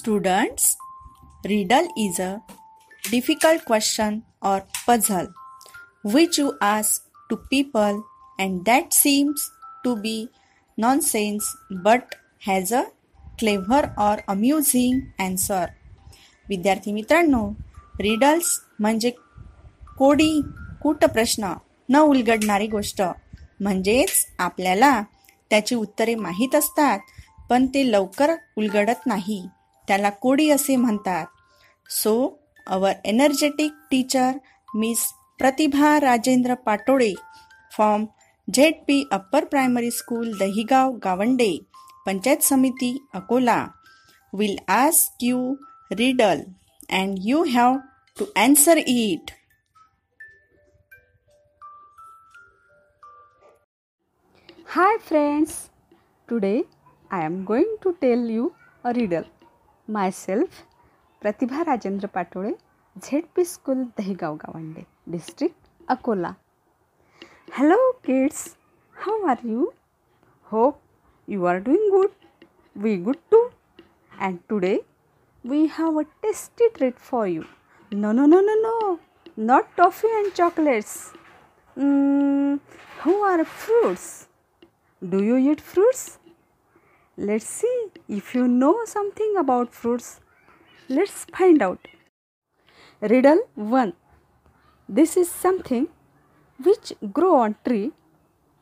Students, riddle is a difficult question or puzzle which you ask to people and that seems to be nonsense but has a clever or amusing answer. विद्यार्थी मित्रांनो riddles म्हणजे कोडी कूट प्रश्न न उलगडणारी गोष्ट म्हणजेच आपल्याला त्याची उत्तरे माहीत असतात पण ते लवकर उलगडत नाही त्याला कोडी असे म्हणतात so our energetic teacher miss Pratibha Rajendra Patole from Z P upper primary school Dahigaon Gawande panchayat samiti Akola will ask you riddle and you have to answer it Hi friends, today I am going to tell you a riddle. Myself, Pratibha Rajendra Patole, ZP School, Dahigaon Gawande, District, Akola. Hello kids, how are you? Hope you are doing good. We good too. And today we have a tasty treat for you. No, no, no, no, no, not toffee and chocolates. Mm, who are fruits? Do you eat fruits? Let's see if you know something about fruits. Let's find out. Riddle 1 This is something which grow on tree.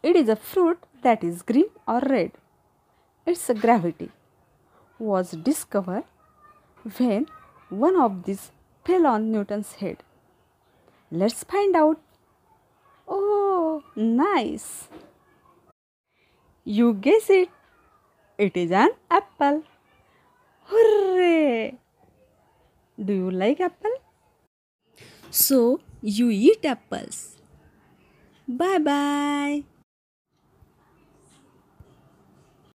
It is a fruit that is green or red. Its gravity was discovered when one of these fell on Newton's head. Let's find out. Oh, nice. You guess it. It is an apple. Hooray! Do you like apple? So you eat apples. Bye bye.